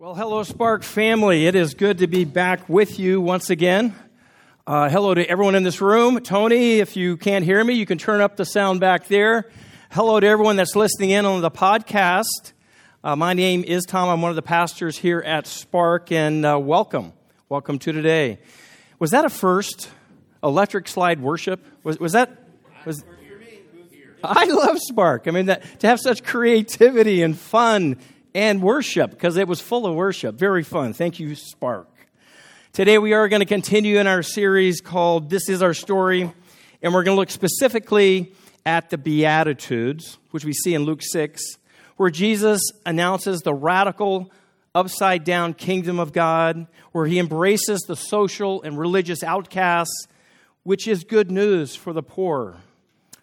Well, hello, Spark family. It is good to be back with you once again. Uh, hello to everyone in this room. Tony, if you can't hear me, you can turn up the sound back there. Hello to everyone that's listening in on the podcast. Uh, my name is Tom. I'm one of the pastors here at Spark, and uh, welcome. Welcome to today. Was that a first? Electric slide worship? Was, was that? Was, I love Spark. I mean, that, to have such creativity and fun and worship because it was full of worship. Very fun. Thank you, Spark. Today we are going to continue in our series called This Is Our Story, and we're going to look specifically at the Beatitudes, which we see in Luke 6, where Jesus announces the radical upside down kingdom of God, where he embraces the social and religious outcasts, which is good news for the poor,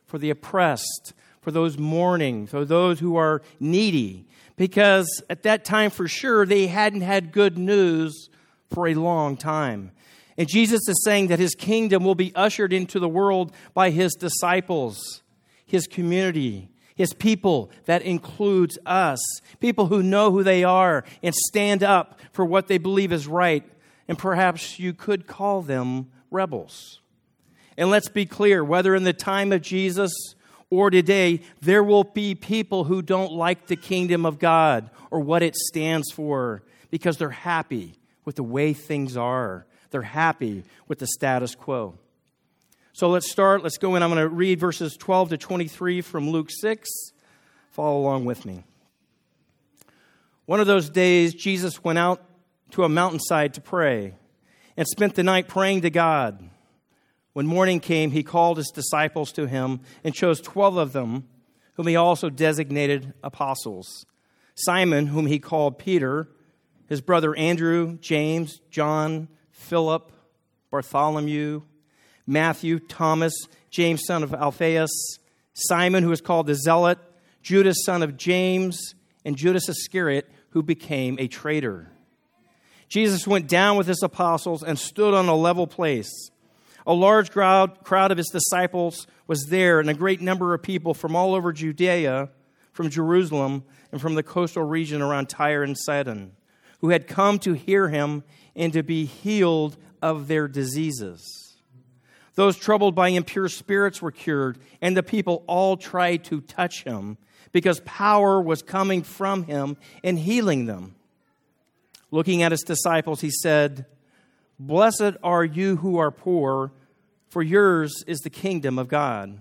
for the oppressed, for those mourning, for those who are needy because at that time, for sure, they hadn't had good news for a long time. And Jesus is saying that his kingdom will be ushered into the world by his disciples, his community, his people. That includes us, people who know who they are and stand up for what they believe is right. And perhaps you could call them rebels. And let's be clear whether in the time of Jesus or today, there will be people who don't like the kingdom of God or what it stands for because they're happy with the way things are. They're happy with the status quo. So let's start. Let's go in. I'm going to read verses 12 to 23 from Luke 6. Follow along with me. One of those days, Jesus went out to a mountainside to pray and spent the night praying to God. When morning came, he called his disciples to him and chose 12 of them, whom he also designated apostles Simon, whom he called Peter, his brother Andrew, James, John, Philip, Bartholomew, Matthew, Thomas, James, son of Alphaeus, Simon, who was called the Zealot, Judas, son of James, and Judas Iscariot, who became a traitor. Jesus went down with his apostles and stood on a level place. A large crowd, crowd of his disciples was there, and a great number of people from all over Judea, from Jerusalem, and from the coastal region around Tyre and Sidon, who had come to hear him and to be healed of their diseases. Those troubled by impure spirits were cured, and the people all tried to touch him because power was coming from him and healing them. Looking at his disciples, he said, Blessed are you who are poor, for yours is the kingdom of God.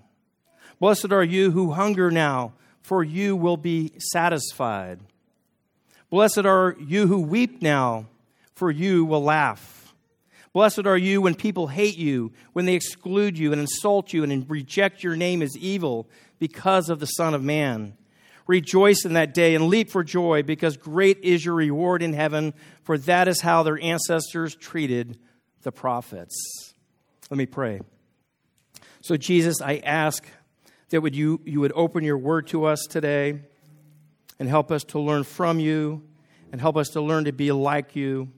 Blessed are you who hunger now, for you will be satisfied. Blessed are you who weep now, for you will laugh. Blessed are you when people hate you, when they exclude you and insult you and reject your name as evil because of the Son of Man. Rejoice in that day and leap for joy, because great is your reward in heaven, for that is how their ancestors treated the prophets. Let me pray. So, Jesus, I ask that would you, you would open your word to us today and help us to learn from you and help us to learn to be like you.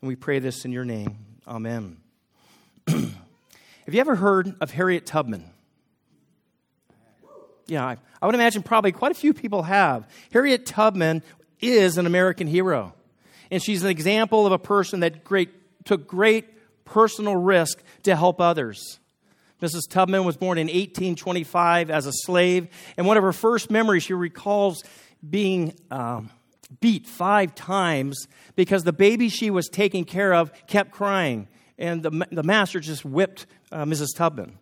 And we pray this in your name. Amen. Have you ever heard of Harriet Tubman? Yeah, I, I would imagine probably quite a few people have. Harriet Tubman is an American hero. And she's an example of a person that great, took great personal risk to help others. Mrs. Tubman was born in 1825 as a slave, and one of her first memories, she recalls being um, beat five times because the baby she was taking care of kept crying, and the, the master just whipped uh, Mrs. Tubman.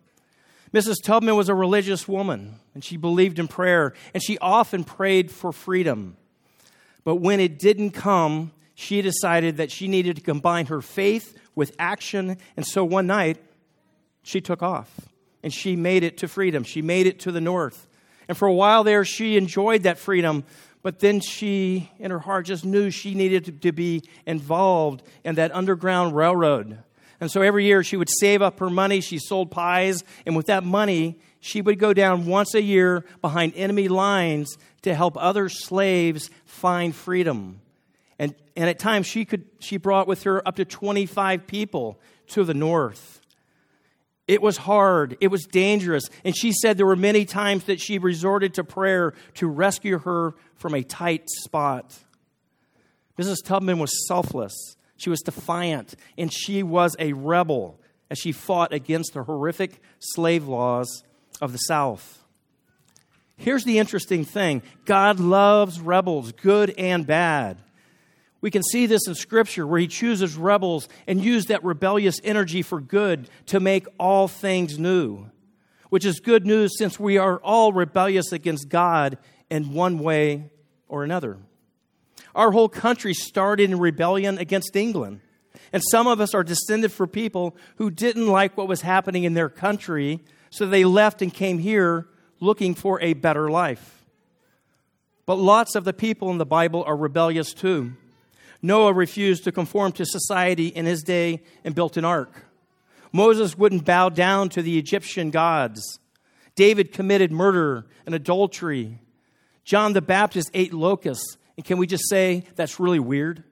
Mrs. Tubman was a religious woman, and she believed in prayer, and she often prayed for freedom. But when it didn't come, she decided that she needed to combine her faith with action. And so one night, she took off and she made it to freedom. She made it to the north. And for a while there, she enjoyed that freedom. But then she, in her heart, just knew she needed to be involved in that underground railroad. And so every year she would save up her money. She sold pies. And with that money, she would go down once a year behind enemy lines to help other slaves find freedom. And, and at times she, could, she brought with her up to 25 people to the north. It was hard. It was dangerous. And she said there were many times that she resorted to prayer to rescue her from a tight spot. Mrs. Tubman was selfless, she was defiant, and she was a rebel as she fought against the horrific slave laws of the South. Here's the interesting thing God loves rebels, good and bad. We can see this in Scripture where He chooses rebels and use that rebellious energy for good to make all things new, which is good news since we are all rebellious against God in one way or another. Our whole country started in rebellion against England. And some of us are descended from people who didn't like what was happening in their country, so they left and came here looking for a better life. But lots of the people in the Bible are rebellious too. Noah refused to conform to society in his day and built an ark. Moses wouldn't bow down to the Egyptian gods. David committed murder and adultery. John the Baptist ate locusts. And can we just say that's really weird?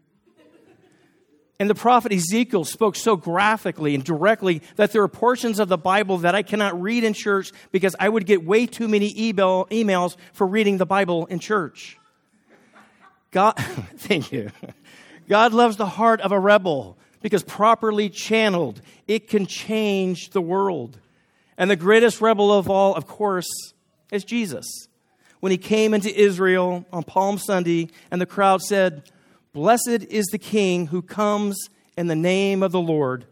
And the prophet Ezekiel spoke so graphically and directly that there are portions of the Bible that I cannot read in church because I would get way too many email, emails for reading the Bible in church. God, thank you. God loves the heart of a rebel because properly channeled, it can change the world. And the greatest rebel of all, of course, is Jesus. When he came into Israel on Palm Sunday, and the crowd said, Blessed is the King who comes in the name of the Lord.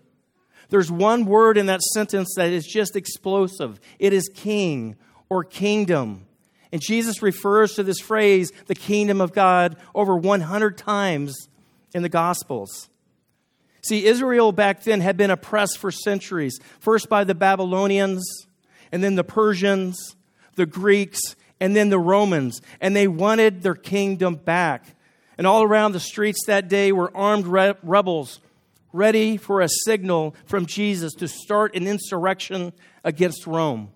There's one word in that sentence that is just explosive it is king or kingdom. And Jesus refers to this phrase, the kingdom of God, over 100 times in the Gospels. See, Israel back then had been oppressed for centuries, first by the Babylonians, and then the Persians, the Greeks, and then the Romans, and they wanted their kingdom back. And all around the streets that day were armed re- rebels ready for a signal from Jesus to start an insurrection against Rome.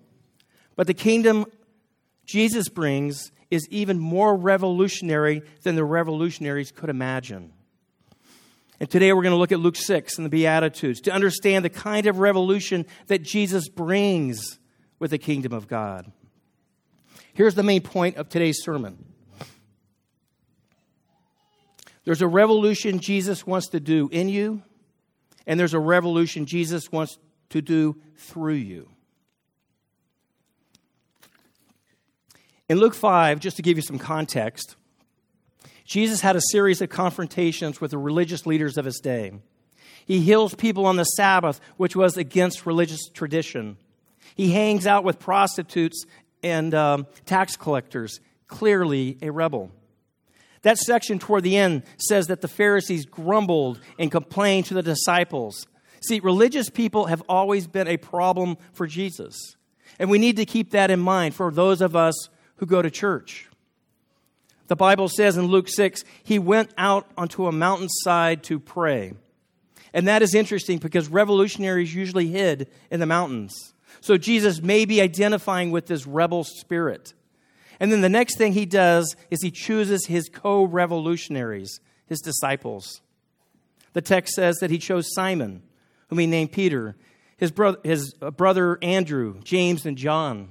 But the kingdom Jesus brings is even more revolutionary than the revolutionaries could imagine. And today we're going to look at Luke 6 and the Beatitudes to understand the kind of revolution that Jesus brings with the kingdom of God. Here's the main point of today's sermon there's a revolution Jesus wants to do in you, and there's a revolution Jesus wants to do through you. In Luke 5, just to give you some context, Jesus had a series of confrontations with the religious leaders of his day. He heals people on the Sabbath, which was against religious tradition. He hangs out with prostitutes and um, tax collectors, clearly a rebel. That section toward the end says that the Pharisees grumbled and complained to the disciples. See, religious people have always been a problem for Jesus. And we need to keep that in mind for those of us who go to church. The Bible says in Luke 6, he went out onto a mountainside to pray. And that is interesting because revolutionaries usually hid in the mountains. So Jesus may be identifying with this rebel spirit. And then the next thing he does is he chooses his co revolutionaries, his disciples. The text says that he chose Simon, whom he named Peter, his, bro- his uh, brother Andrew, James, and John.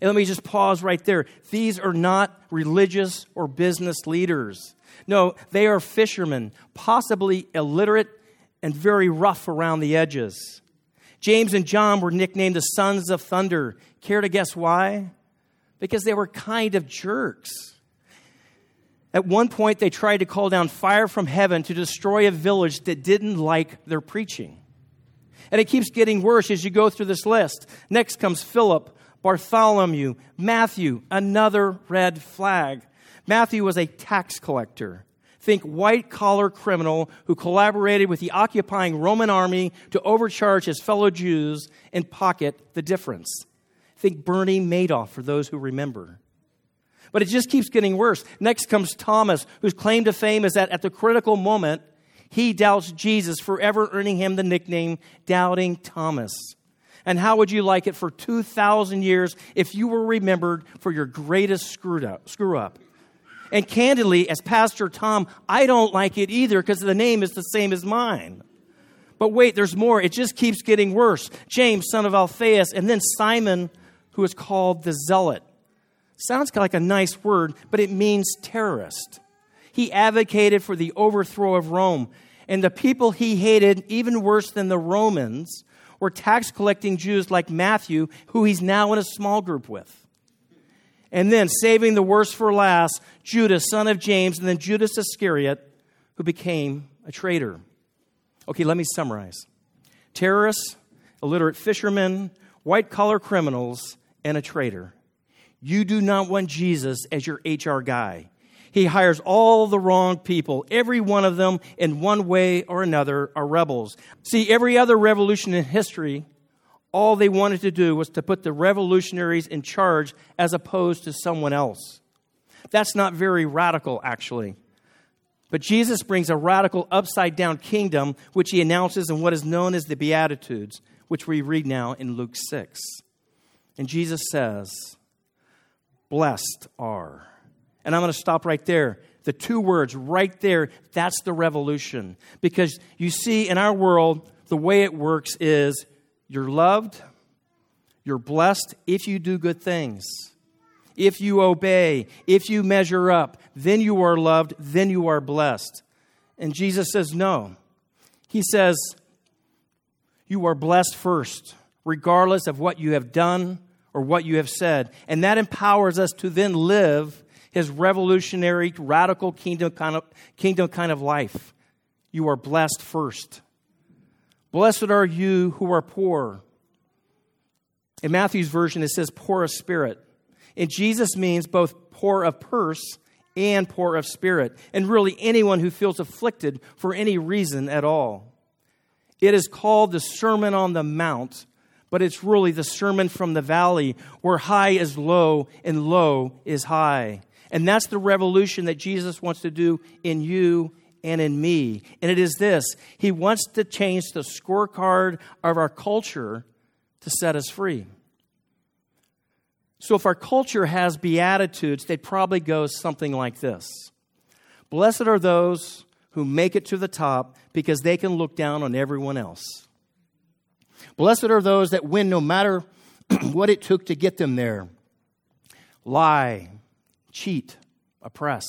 And let me just pause right there. These are not religious or business leaders. No, they are fishermen, possibly illiterate and very rough around the edges. James and John were nicknamed the sons of thunder. Care to guess why? because they were kind of jerks. At one point, they tried to call down fire from heaven to destroy a village that didn't like their preaching. And it keeps getting worse as you go through this list. Next comes Philip, Bartholomew, Matthew, another red flag. Matthew was a tax collector. Think white collar criminal who collaborated with the occupying Roman army to overcharge his fellow Jews and pocket the difference. Think Bernie Madoff for those who remember. But it just keeps getting worse. Next comes Thomas, whose claim to fame is that at the critical moment, he doubts Jesus, forever earning him the nickname Doubting Thomas. And how would you like it for 2,000 years if you were remembered for your greatest screwed up, screw up? And candidly, as Pastor Tom, I don't like it either because the name is the same as mine. But wait, there's more. It just keeps getting worse. James, son of Alphaeus, and then Simon, who is called the Zealot. Sounds like a nice word, but it means terrorist. He He advocated for the overthrow of Rome. And the people he hated, even worse than the Romans, were tax collecting Jews like Matthew, who he's now in a small group with. And then, saving the worst for last, Judas, son of James, and then Judas Iscariot, who became a traitor. Okay, let me summarize terrorists, illiterate fishermen, white collar criminals, and a traitor. You do not want Jesus as your HR guy. He hires all the wrong people. Every one of them, in one way or another, are rebels. See, every other revolution in history, all they wanted to do was to put the revolutionaries in charge as opposed to someone else. That's not very radical, actually. But Jesus brings a radical upside down kingdom, which he announces in what is known as the Beatitudes, which we read now in Luke 6. And Jesus says, Blessed are. And I'm going to stop right there. The two words right there, that's the revolution. Because you see, in our world, the way it works is you're loved, you're blessed if you do good things if you obey, if you measure up, then you are loved, then you are blessed. And Jesus says, no. He says, you are blessed first, regardless of what you have done or what you have said. And that empowers us to then live his revolutionary, radical kingdom kind of, kingdom kind of life. You are blessed first. Blessed are you who are poor. In Matthew's version, it says poor of spirit. And Jesus means both poor of purse and poor of spirit, and really anyone who feels afflicted for any reason at all. It is called the Sermon on the Mount, but it's really the Sermon from the Valley, where high is low and low is high. And that's the revolution that Jesus wants to do in you and in me. And it is this He wants to change the scorecard of our culture to set us free. So, if our culture has Beatitudes, they probably go something like this Blessed are those who make it to the top because they can look down on everyone else. Blessed are those that win no matter what it took to get them there. Lie, cheat, oppress.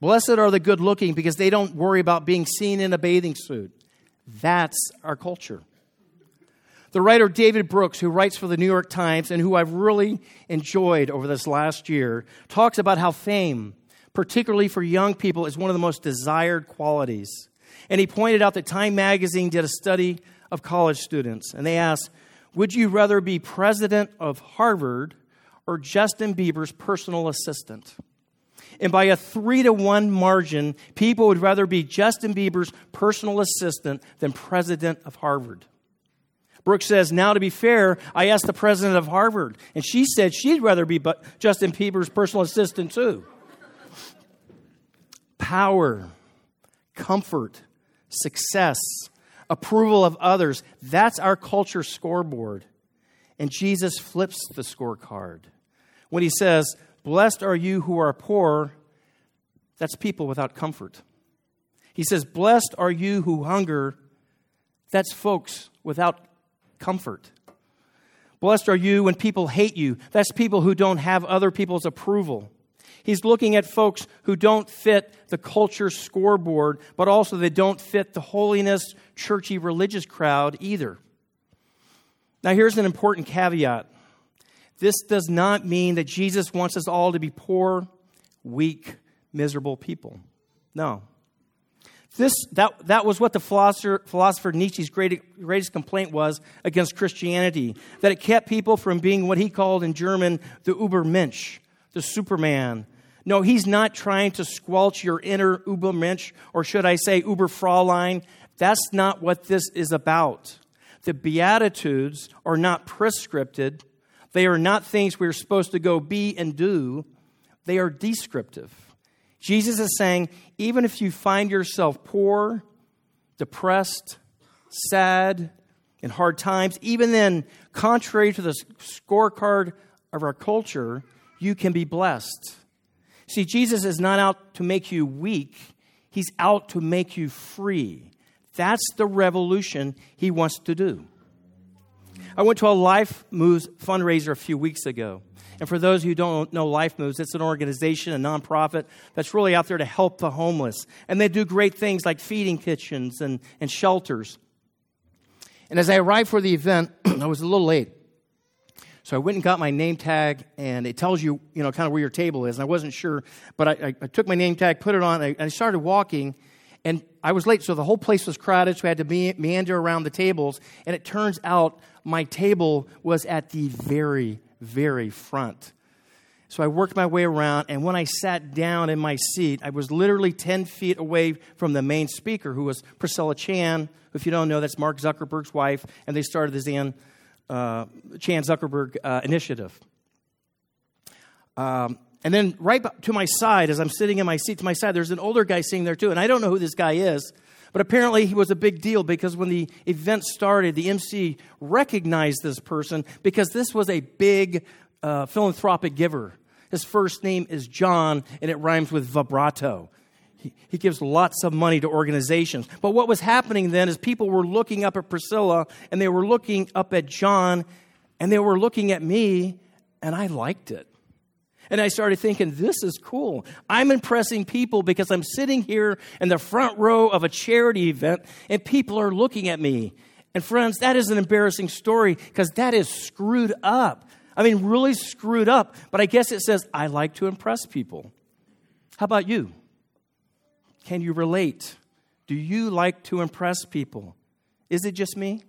Blessed are the good looking because they don't worry about being seen in a bathing suit. That's our culture. The writer David Brooks, who writes for the New York Times and who I've really enjoyed over this last year, talks about how fame, particularly for young people, is one of the most desired qualities. And he pointed out that Time magazine did a study of college students, and they asked, Would you rather be president of Harvard or Justin Bieber's personal assistant? And by a three to one margin, people would rather be Justin Bieber's personal assistant than president of Harvard. Brooks says, Now to be fair, I asked the president of Harvard, and she said she'd rather be Justin Bieber's personal assistant too. Power, comfort, success, approval of others that's our culture scoreboard. And Jesus flips the scorecard. When he says, Blessed are you who are poor, that's people without comfort. He says, Blessed are you who hunger, that's folks without comfort. Blessed are you when people hate you. That's people who don't have other people's approval. He's looking at folks who don't fit the culture scoreboard, but also they don't fit the holiness, churchy, religious crowd either. Now, here's an important caveat this does not mean that Jesus wants us all to be poor, weak, miserable people. No. This, that, that was what the philosopher, philosopher Nietzsche's great, greatest complaint was against Christianity, that it kept people from being what he called in German the Übermensch, the Superman. No, he's not trying to squelch your inner Übermensch, or should I say Uberfraulein. That's not what this is about. The Beatitudes are not prescripted. They are not things we're supposed to go be and do. They are descriptive. Jesus is saying, even if you find yourself poor, depressed, sad, in hard times, even then, contrary to the scorecard of our culture, you can be blessed. See, Jesus is not out to make you weak, He's out to make you free. That's the revolution He wants to do. I went to a Life Moves fundraiser a few weeks ago. And for those who don't know Life Moves, it's an organization, a nonprofit that's really out there to help the homeless. And they do great things like feeding kitchens and, and shelters. And as I arrived for the event, I was a little late. So I went and got my name tag, and it tells you, you know, kind of where your table is. And I wasn't sure, but I, I, I took my name tag, put it on, and I started walking. And I was late, so the whole place was crowded, so I had to me- meander around the tables. And it turns out my table was at the very, very front. So I worked my way around, and when I sat down in my seat, I was literally 10 feet away from the main speaker, who was Priscilla Chan. If you don't know, that's Mark Zuckerberg's wife, and they started the Zan uh, Chan Zuckerberg uh, initiative. Um, and then right to my side, as I'm sitting in my seat to my side, there's an older guy sitting there too. And I don't know who this guy is, but apparently he was a big deal because when the event started, the MC recognized this person because this was a big uh, philanthropic giver. His first name is John, and it rhymes with vibrato. He, he gives lots of money to organizations. But what was happening then is people were looking up at Priscilla, and they were looking up at John, and they were looking at me, and I liked it. And I started thinking, this is cool. I'm impressing people because I'm sitting here in the front row of a charity event and people are looking at me. And friends, that is an embarrassing story because that is screwed up. I mean, really screwed up. But I guess it says, I like to impress people. How about you? Can you relate? Do you like to impress people? Is it just me?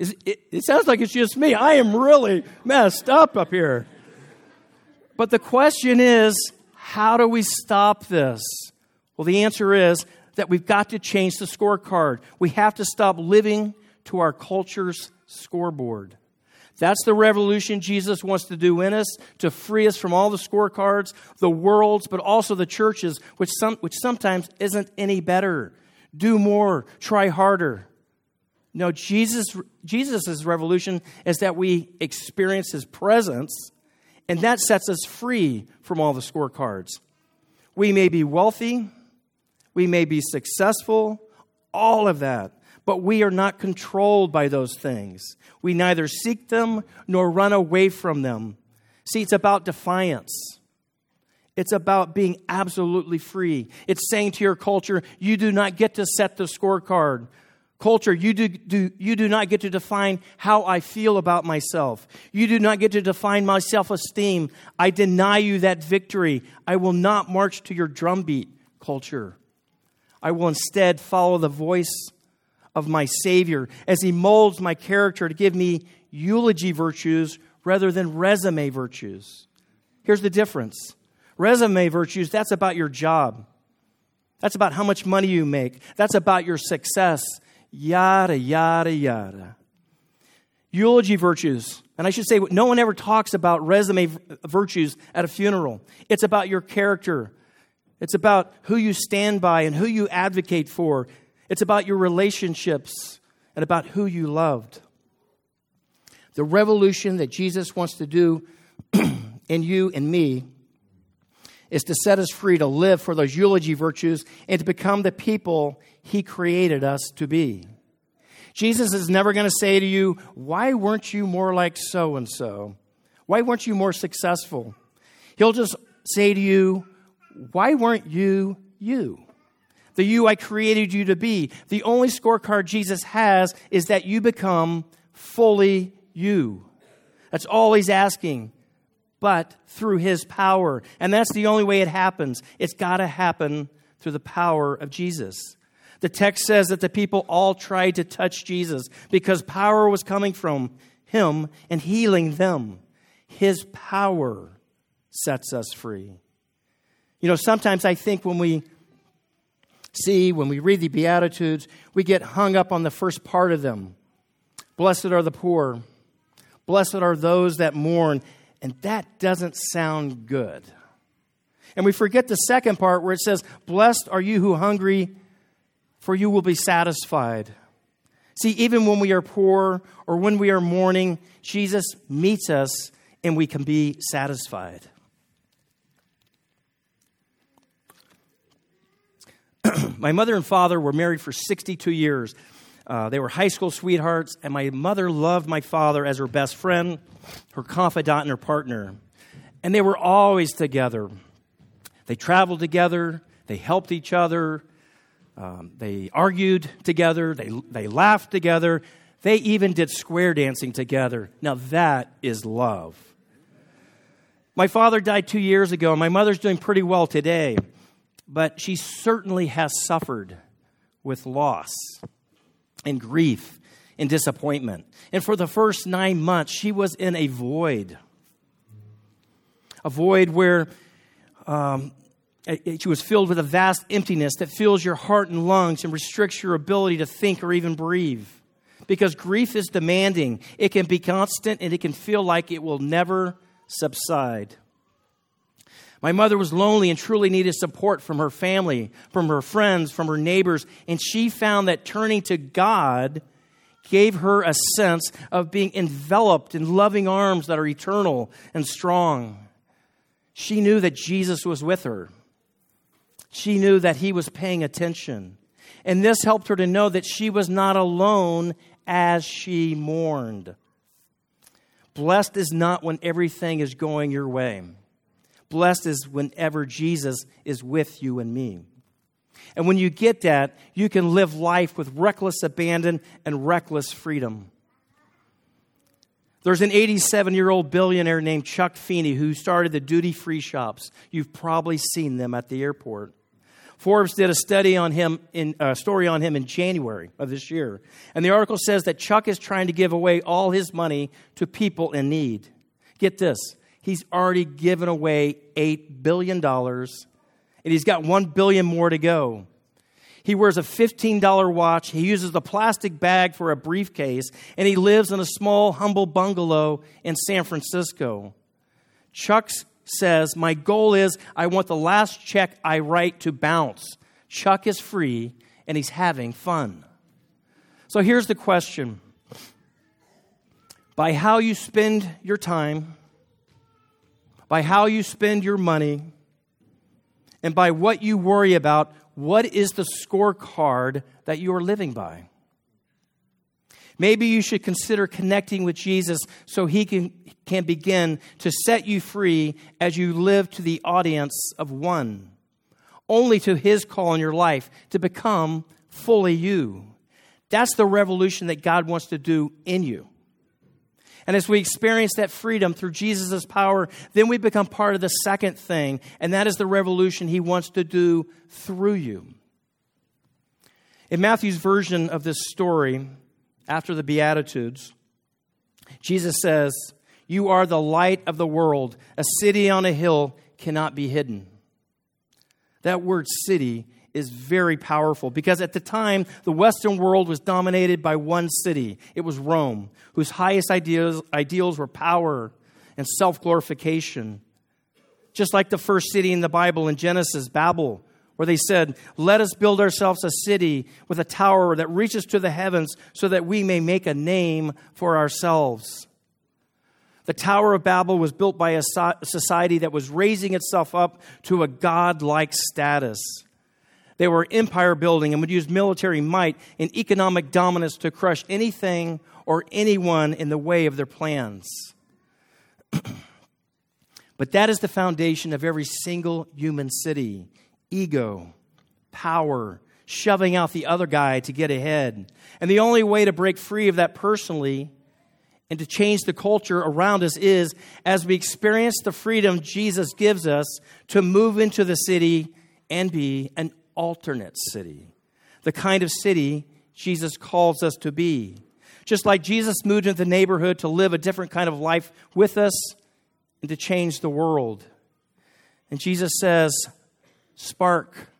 It, it, sounds like it's just me. I am really messed up up here. But the question is how do we stop this? Well, the answer is that we've got to change the scorecard. We have to stop living to our culture's scoreboard. That's the revolution Jesus wants to do in us to free us from all the scorecards, the world's, but also the churches, which, some, which sometimes isn't any better. Do more, try harder. No, Jesus Jesus' revolution is that we experience his presence, and that sets us free from all the scorecards. We may be wealthy, we may be successful, all of that, but we are not controlled by those things. We neither seek them nor run away from them. See, it's about defiance. It's about being absolutely free. It's saying to your culture, you do not get to set the scorecard culture, you do, do, you do not get to define how I feel about myself. You do not get to define my self esteem. I deny you that victory. I will not march to your drumbeat, culture. I will instead follow the voice of my Savior as He molds my character to give me eulogy virtues rather than resume virtues. Here's the difference resume virtues, that's about your job. That's about how much money you make. That's about your success yada, yada, yada. Eulogy virtues. And I should say, no one ever talks about resume virtues at a funeral. It's about your character. It's about who you stand by and who you advocate for. It's about your relationships and about who you loved. The revolution that Jesus wants to do in you and me is to set us free to live for those eulogy virtues and to become the people he created us to be. Jesus is never going to say to you, Why weren't you more like so and so? Why weren't you more successful? He'll just say to you, Why weren't you you? The you I created you to be. The only scorecard Jesus has is that you become fully you. That's all he's asking but through his power. And that's the only way it happens. It's got to happen through the power of Jesus. The text says that the people all tried to touch Jesus because power was coming from him and healing them. His power sets us free. You know, sometimes I think when we see, when we read the Beatitudes, we get hung up on the first part of them. Blessed are the poor. Blessed are those that mourn. And that doesn't sound good. And we forget the second part where it says, Blessed are you who hungry, for you will be satisfied. See, even when we are poor or when we are mourning, Jesus meets us and we can be satisfied. My mother and father were married for 62 years. Uh, they were high school sweethearts, and my mother loved my father as her best friend, her confidant, and her partner. And they were always together. They traveled together, they helped each other, um, they argued together, they, they laughed together, they even did square dancing together. Now, that is love. My father died two years ago, and my mother's doing pretty well today, but she certainly has suffered with loss and grief and disappointment. And for the first nine months, she was in a void. A void where um, Uh, uh, she was filled with a vast emptiness that fills your heart and lungs and restricts your ability to think or even breathe. Because grief is demanding, it can be constant and it can feel like it will never subside. My mother was lonely and truly needed support from her family, from her friends, from her neighbors, and she found that turning to God gave her a sense of being enveloped in loving arms that are eternal and strong. She knew that Jesus was with her. She knew that he was paying attention. And this helped her to know that she was not alone as she mourned. Blessed is not when everything is going your way. Blessed is whenever Jesus is with you and me. And when you get that, you can live life with reckless abandon and reckless freedom. There's an 87 year old billionaire named Chuck Feeney who started the duty free shops. You've probably seen them at the airport. Forbes did a study on him, in, a story on him in January of this year. And the article says that Chuck is trying to give away all his money to people in need. Get this he's already given away $8 billion, and he's got 1 billion more to go. He wears a $15 watch. He uses the plastic bag for a briefcase, and he lives in a small, humble bungalow in San Francisco. Chuck's says, My goal is I want the last check I write to bounce. Chuck is free and he's having fun. So here's the question By how you spend your time, by how you spend your money, and by what you worry about, what is the scorecard that you are living by? Maybe you should consider connecting with Jesus so he can, can begin to set you free as you live to the audience of one, only to his call in your life to become fully you. That's the revolution that God wants to do in you. And as we experience that freedom through Jesus' power, then we become part of the second thing, and that is the revolution he wants to do through you. In Matthew's version of this story, after the Beatitudes, Jesus says, You are the light of the world. A city on a hill cannot be hidden. That word city is very powerful because at the time, the Western world was dominated by one city. It was Rome, whose highest ideals, ideals were power and self glorification. Just like the first city in the Bible in Genesis, Babel, where they said, Let us build ourselves a city with a tower that reaches to the heavens so that we may make a name for ourselves. The Tower of Babel was built by a society that was raising itself up to a godlike status. They were empire building and would use military might and economic dominance to crush anything or anyone in the way of their plans. but that is the foundation of every single human city ego, power, shoving out the other guy to get ahead. And the only way to break free of that personally and to change the culture around us is as we experience the freedom Jesus gives us to move into the city and be an alternate city, the kind of city Jesus calls us to be. Just like Jesus moved into the neighborhood to live a different kind of life with us and to change the world. And Jesus says, Spark.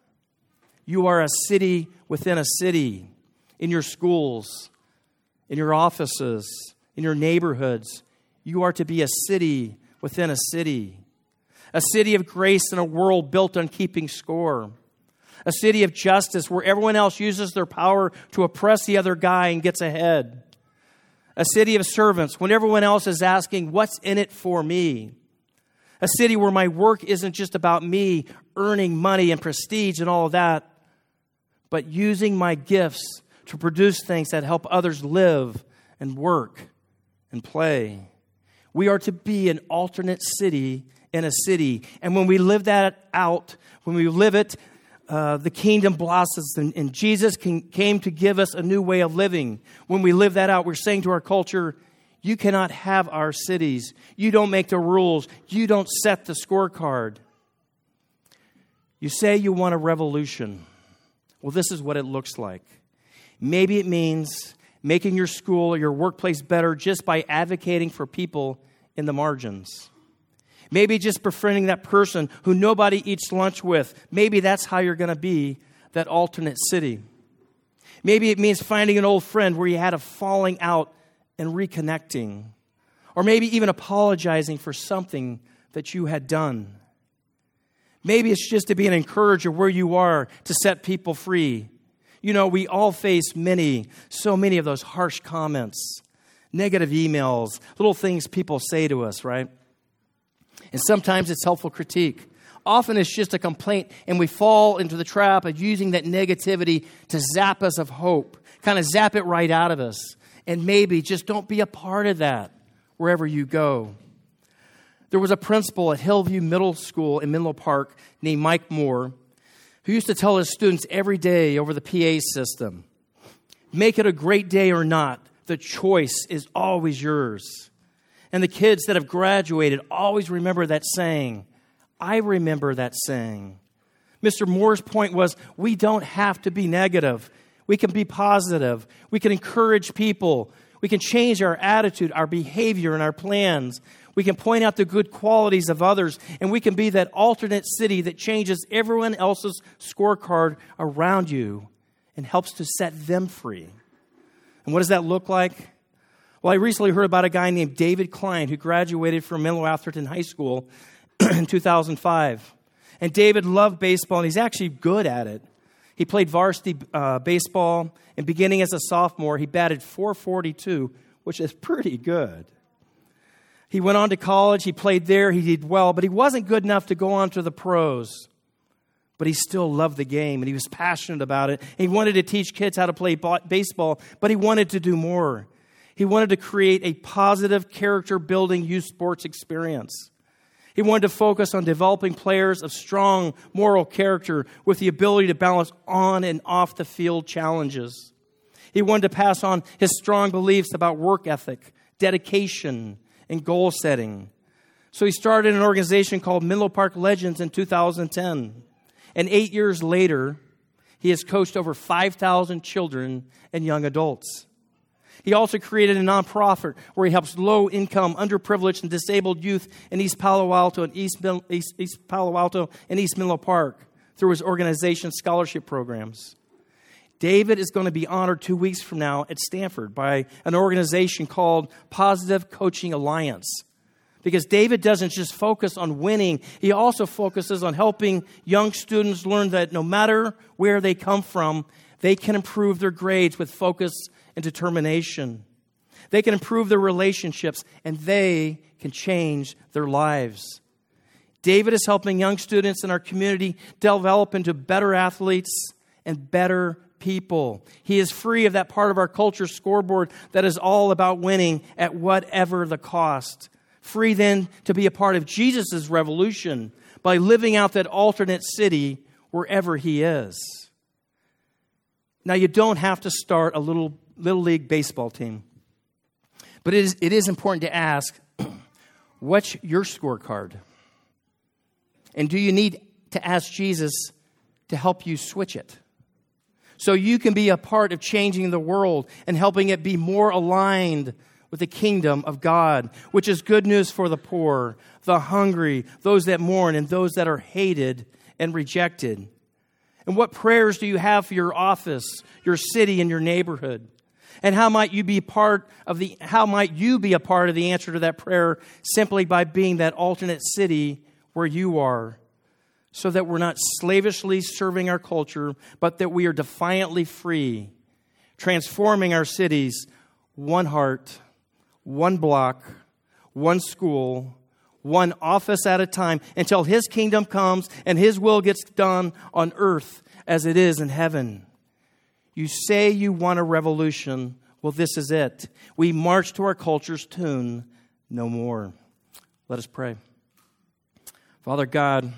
You are a city within a city, in your schools, in your offices, in your neighborhoods. You are to be a city within a city, a city of grace in a world built on keeping score, a city of justice where everyone else uses their power to oppress the other guy and gets ahead, a city of servants when everyone else is asking, What's in it for me? A city where my work isn't just about me earning money and prestige and all of that, but using my gifts to produce things that help others live and work and play. We are to be an alternate city in a city. And when we live that out, when we live it, uh, the kingdom blossoms, and, and Jesus can, came to give us a new way of living. When we live that out, we're saying to our culture, you cannot have our cities. You don't make the rules. You don't set the scorecard. You say you want a revolution. Well, this is what it looks like. Maybe it means making your school or your workplace better just by advocating for people in the margins. Maybe just befriending that person who nobody eats lunch with. Maybe that's how you're going to be that alternate city. Maybe it means finding an old friend where you had a falling out and reconnecting. Or maybe even apologizing for something that you had done. Maybe it's just to be an encourager where you are to set people free. You know, we all face many, so many of those harsh comments, negative emails, little things people say to us, right? And sometimes it's helpful critique. Often it's just a complaint, and we fall into the trap of using that negativity to zap us of hope, kind of zap it right out of us. And maybe just don't be a part of that wherever you go. There was a principal at Hillview Middle School in Menlo Park named Mike Moore who used to tell his students every day over the PA system make it a great day or not, the choice is always yours. And the kids that have graduated always remember that saying. I remember that saying. Mr. Moore's point was we don't have to be negative. We can be positive. We can encourage people. We can change our attitude, our behavior, and our plans. We can point out the good qualities of others, and we can be that alternate city that changes everyone else's scorecard around you and helps to set them free. And what does that look like? Well, I recently heard about a guy named David Klein who graduated from Menlo Atherton High School in 2005. And David loved baseball, and he's actually good at it. He played varsity uh, baseball, and beginning as a sophomore, he batted 442, which is pretty good. He went on to college, he played there, he did well, but he wasn't good enough to go on to the pros. But he still loved the game and he was passionate about it. He wanted to teach kids how to play baseball, but he wanted to do more. He wanted to create a positive character building youth sports experience. He wanted to focus on developing players of strong moral character with the ability to balance on and off the field challenges. He wanted to pass on his strong beliefs about work ethic, dedication, and goal setting. So he started an organization called Menlo Park Legends in 2010. And eight years later, he has coached over 5,000 children and young adults. He also created a nonprofit where he helps low income, underprivileged, and disabled youth in East Palo Alto and East, East, East Palo Alto and East Menlo Park through his organization's scholarship programs. David is going to be honored two weeks from now at Stanford by an organization called Positive Coaching Alliance. Because David doesn't just focus on winning, he also focuses on helping young students learn that no matter where they come from, they can improve their grades with focus and determination. They can improve their relationships and they can change their lives. David is helping young students in our community develop into better athletes and better people. He is free of that part of our culture scoreboard that is all about winning at whatever the cost. Free then to be a part of Jesus' revolution by living out that alternate city wherever he is. Now, you don't have to start a little Little League baseball team. But it is, it is important to ask what's your scorecard? And do you need to ask Jesus to help you switch it? So you can be a part of changing the world and helping it be more aligned with the kingdom of God, which is good news for the poor, the hungry, those that mourn, and those that are hated and rejected. And what prayers do you have for your office, your city, and your neighborhood? And how might you be part of the how might you be a part of the answer to that prayer simply by being that alternate city where you are? So that we're not slavishly serving our culture, but that we are defiantly free, transforming our cities one heart, one block, one school, one office at a time until his kingdom comes and his will gets done on earth as it is in heaven. You say you want a revolution. Well, this is it. We march to our culture's tune no more. Let us pray. Father God,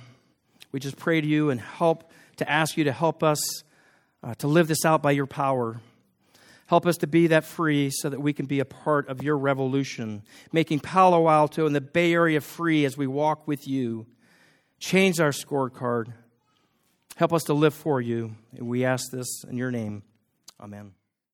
we just pray to you and help to ask you to help us uh, to live this out by your power. Help us to be that free so that we can be a part of your revolution, making Palo Alto and the Bay Area free as we walk with you. Change our scorecard. Help us to live for you. And we ask this in your name. Amen.